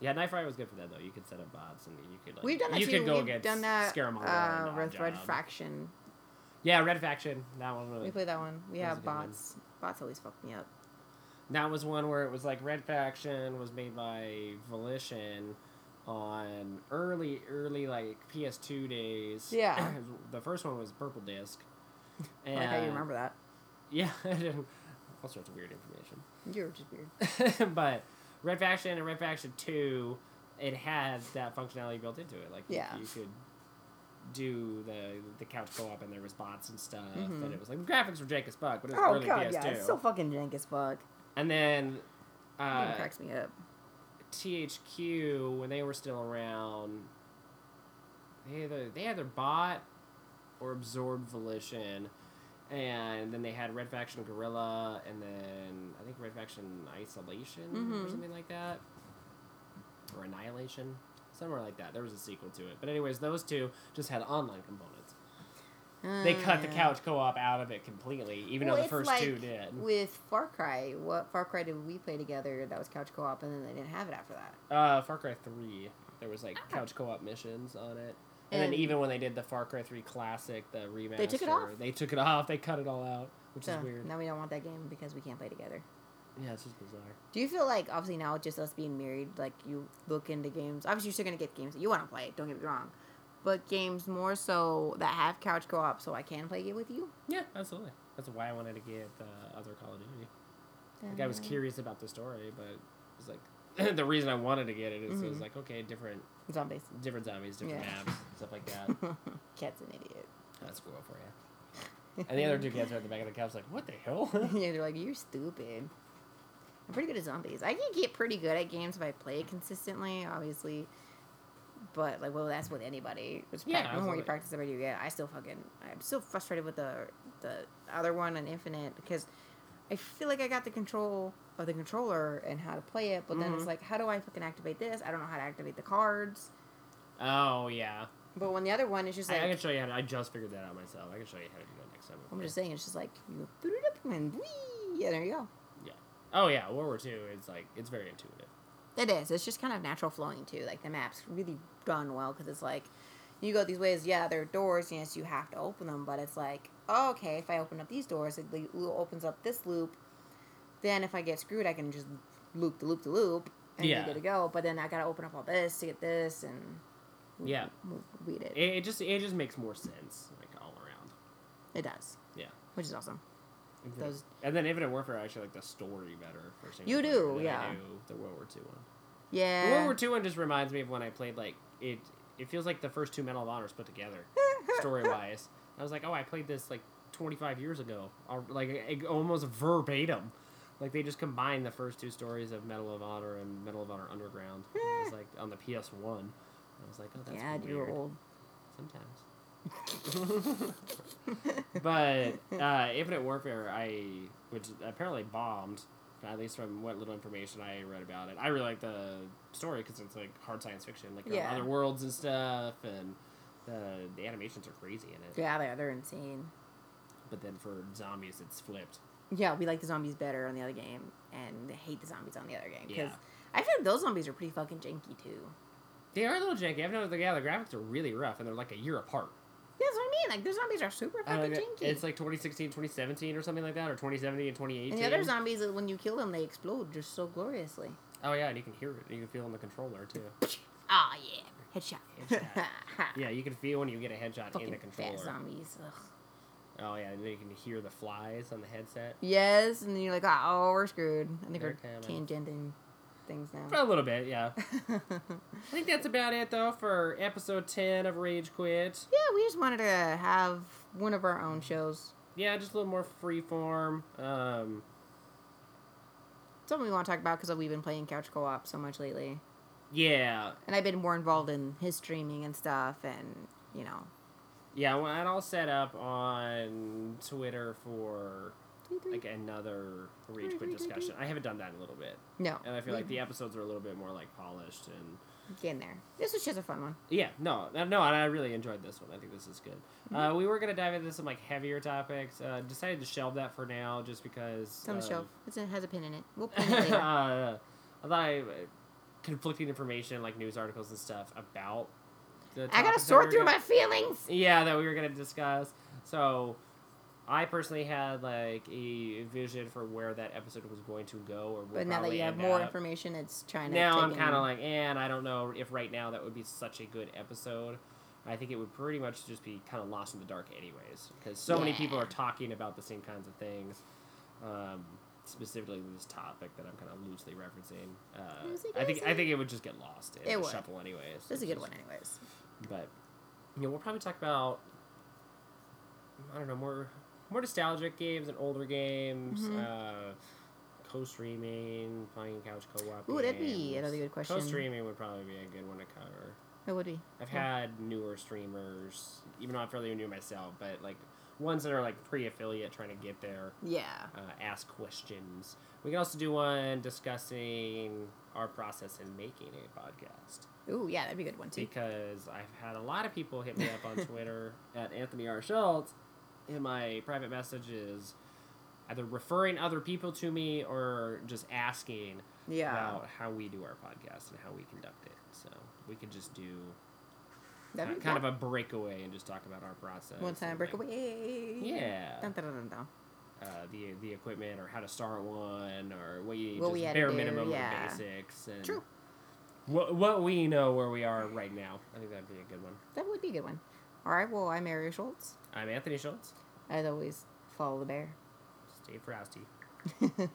Yeah, Nightfire was good for that though. You could set up bots and you could like We've done that you too. could go We've against done that. Scaramanga Uh, Red, Red Faction. Yeah, Red Faction. That one was We played that one. We have bots. Bots always fuck me up. That was one where it was like Red Faction was made by Volition on early, early like PS2 days. Yeah. the first one was Purple Disc. I like how you remember that. Yeah, all sorts of weird information. You're just weird. but Red Faction and Red Faction 2, it had that functionality built into it. Like, you- Yeah. you, could do the the couch co op and there was bots and stuff. Mhm. And it was like, the graphics were jank as fuck, but it was Oh early god, PS2. yeah, it's so fucking jank as fuck. And then. Uh, cracks me up. THQ when they were still around, they either they either bought or absorbed Volition, and then they had Red Faction Guerrilla, and then I think Red Faction Isolation or Mhm. something like that, or Annihilation, somewhere like that. There was a sequel to it, but anyways, those two just had online components. They cut the couch co-op out of it completely, even well, though the first like two did. With Far Cry, what Far Cry did we play together that was couch co-op, and then they didn't have it after that. Uh, Far Cry Three, there was like couch co-op missions on it, and, then even when they did the Far Cry Three Classic, the remaster, took it off? They took it off. They cut it all out, which So is weird. now we don't want that game because we can't play together. Yeah, it's just bizarre. Do you feel like obviously now just us being married, like you look into games? Obviously, you're still gonna get games that you want to play. Don't get me wrong, but games more so that have couch co-op, so I can play it with you. Yeah, absolutely. That's why I wanted to get uh, other Call of Duty. Like I was curious about the story, but it was like the reason I wanted to get it is it was like okay, different Zombies. different zombies, different Yeah. maps, stuff like that. Cat's an idiot. That's cool for you. And the other two cats are at the back of the couch, like, what the hell? yeah, they're like, you're stupid. I'm pretty good at zombies. I can get pretty good at games if I play it consistently, obviously. But like, well, that's with anybody. It's Yeah, prac- the more you practice, the better you get. I still fucking, I'm still frustrated with the the other one and Infinite because I feel like I got the control of the controller and how to play it, but then it's Mhm. like, how do I fucking activate this? I don't know how to activate the cards. Oh yeah. But when the other one is just like, I can show you how to. I just figured that out myself. I can show you how to do that next time. I'm just saying, it's just like you boot it up and whee, yeah, there you go. Yeah. Oh yeah, World War Two is like it's very intuitive. It is. It's just kind of natural flowing too. Like the map's really done well because it's like you go these ways. Yeah, there are doors. Yes, you have to open them, but it's like oh, okay. If I open up these doors, it opens up this loop. Then if I get screwed, I can just loop the loop the loop and Yeah. you're good to go. But then I gotta open up all this to get this and Yeah. w- read it. It, it just it just makes more sense like all around. It does. Yeah. which is awesome. Those And then Infinite Warfare, I actually like the story better for single You do, yeah. The World War Two one. yeah. The World War Two one just reminds me of when I played like it. It feels like the first two Medal of Honors put together, story wise. I was like, oh, I played this like 25 years ago, like it- almost verbatim. Like they just combined the first two stories of Medal of Honor and Medal of Honor Underground. it was like on the PS One. I was like, oh, that's yeah, weird. you're old. Sometimes. but uh, Infinite Warfare, I which apparently bombed. At least from what little information I read about it, I really like the story because it's like hard science fiction, like Yeah. other worlds and stuff, and the the animations are crazy in it. Yeah, they're they're insane. But then for zombies, it's flipped. Yeah, we like the zombies better on the other game, and hate the zombies on the other game because Yeah. I feel like those zombies are pretty fucking janky too. They are a little janky. I've noticed. Yeah, the graphics are really rough, and they're like a year apart. Yeah, that's what I mean. Like the zombies are super fucking know, janky. It's like 2016, 2017, or something like that, or 2017 and 2018. and the other zombies, uh, when you kill them, they explode just so gloriously. oh yeah, and you can hear it. You can feel it on the controller too. Ah, yeah, headshot. Headshot. Yeah, you can feel when you get a headshot fucking in the fat controller. zombies. Ugh. Oh yeah, and then you can hear the flies on the headset. Yes, and then you're like, oh, we're screwed. I think They're we're tangenting things For now. a little bit, yeah. I think that's about it though for episode ten of Rage Quit. yeah, we just wanted to have one of our own shows. Yeah, just a little more freeform. Um, Something we want to talk about because we've been playing couch co-op so much lately, yeah, and I've been more involved in his streaming and stuff, and you know, yeah. Well, and I'll set up on Twitter for like another Rage Quit discussion. I haven't done that in a little bit, no, and I feel like the episodes are a little bit more like polished and. getting there. This was just a fun one. Yeah, no, no, and I really enjoyed this one. I think this is good. Uh, we were gonna dive into some like heavier topics. Uh, decided to shelve that for now, just because. It's on the um, shelf. It's, it has a pin in it. We'll pin it later. uh, I thought I, uh, conflicting information like news articles and stuff about. The I gotta sort through my gonna- feelings. Yeah, that we were gonna discuss. So, I personally had like a vision for where that episode was going to go, or But now that you have more up. information, it's trying to. Now I'm kind of like, eh, and I don't know if right now that would be such a good episode. I think it would pretty much just be kind of lost in the dark, anyways, because so many people are talking about the same kinds of things. Um, specifically this topic that I'm kind of loosely referencing. Uh, I think I think it would just get lost in It the would. shuffle, anyways. This is a good one, anyways. But you know, we'll probably talk about I don't know more more nostalgic games and older games. Mhm. Uh, co-streaming, playing couch co-op. Ooh, that'd be another good question. Co-streaming would probably be a good one to cover. It would be. I've Yeah. had newer streamers, even though I'm fairly new myself, but like ones that are like pre-affiliate trying to get there, Yeah. uh, ask questions. We can also do one discussing our process in making a podcast Ooh, yeah, that'd be a good one too. because I've had a lot of people hit me up on Twitter at Anthony R. Schultz in my private messages, either referring other people to me or just asking Yeah. about how we do our podcast and how we conduct it. So we could just do That'd be kind yeah. of a breakaway and just talk about our process. one time and, like, breakaway. Yeah. Dun, dun, dun. Uh, the the equipment or how to start one or what you What just we had to bare do, minimum yeah. of basics and True. what what we know where we are right now. I think that'd be a good one. That would be a good one. All right. Well, I'm Ariel Schultz. I'm Anthony Schultz. As always, follow the bear. Stay frosty.